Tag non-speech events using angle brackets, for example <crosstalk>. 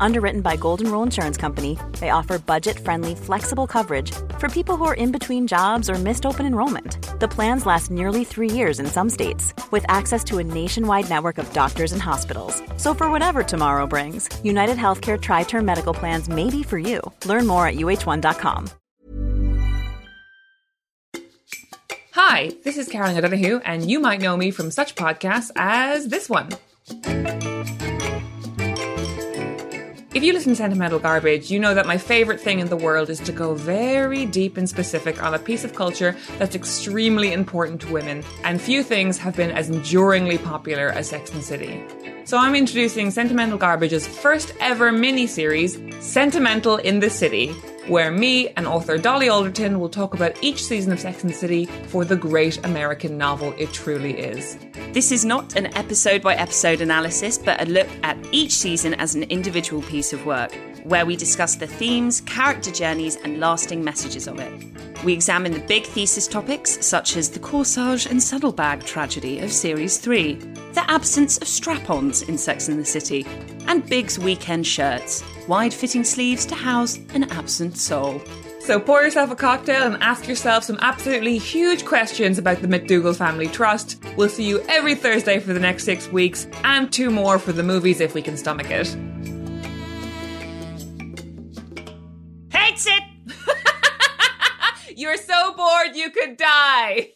Underwritten by Golden Rule Insurance Company, they offer budget friendly, flexible coverage for people who are in between jobs or missed open enrollment. The plans last nearly three years in some states, with access to a nationwide network of doctors and hospitals. So, for whatever tomorrow brings, United Healthcare Tri Term Medical Plans may be for you. Learn more at uhone.com. Hi, this is Caroline O'Donoghue, and you might know me from such podcasts as this one. If you listen to Sentimental Garbage, you know that my favourite thing in the world is to go very deep and specific on a piece of culture that's extremely important to women, and few things have been as enduringly popular as Sex and City. So I'm introducing Sentimental Garbage's first ever mini-series, Sentimental in the City, where me and author Dolly Alderton will talk about each season of Sex and the City for the great American novel it truly is. This is not an episode by episode analysis, but a look at each season as an individual piece of work, where we discuss the themes, character journeys, and lasting messages of it. We examine the big thesis topics, such as the corsage and saddlebag tragedy of Series 3, the absence of strap ons in Sex and the City, and Big's weekend shirts, wide fitting sleeves to house an absent soul. So pour yourself a cocktail and ask yourself some absolutely huge questions about the MacDougal Family Trust. We'll see you every Thursday for the next six weeks, and two more for the movies if we can stomach it. Hates it! <laughs> You're so bored you could die!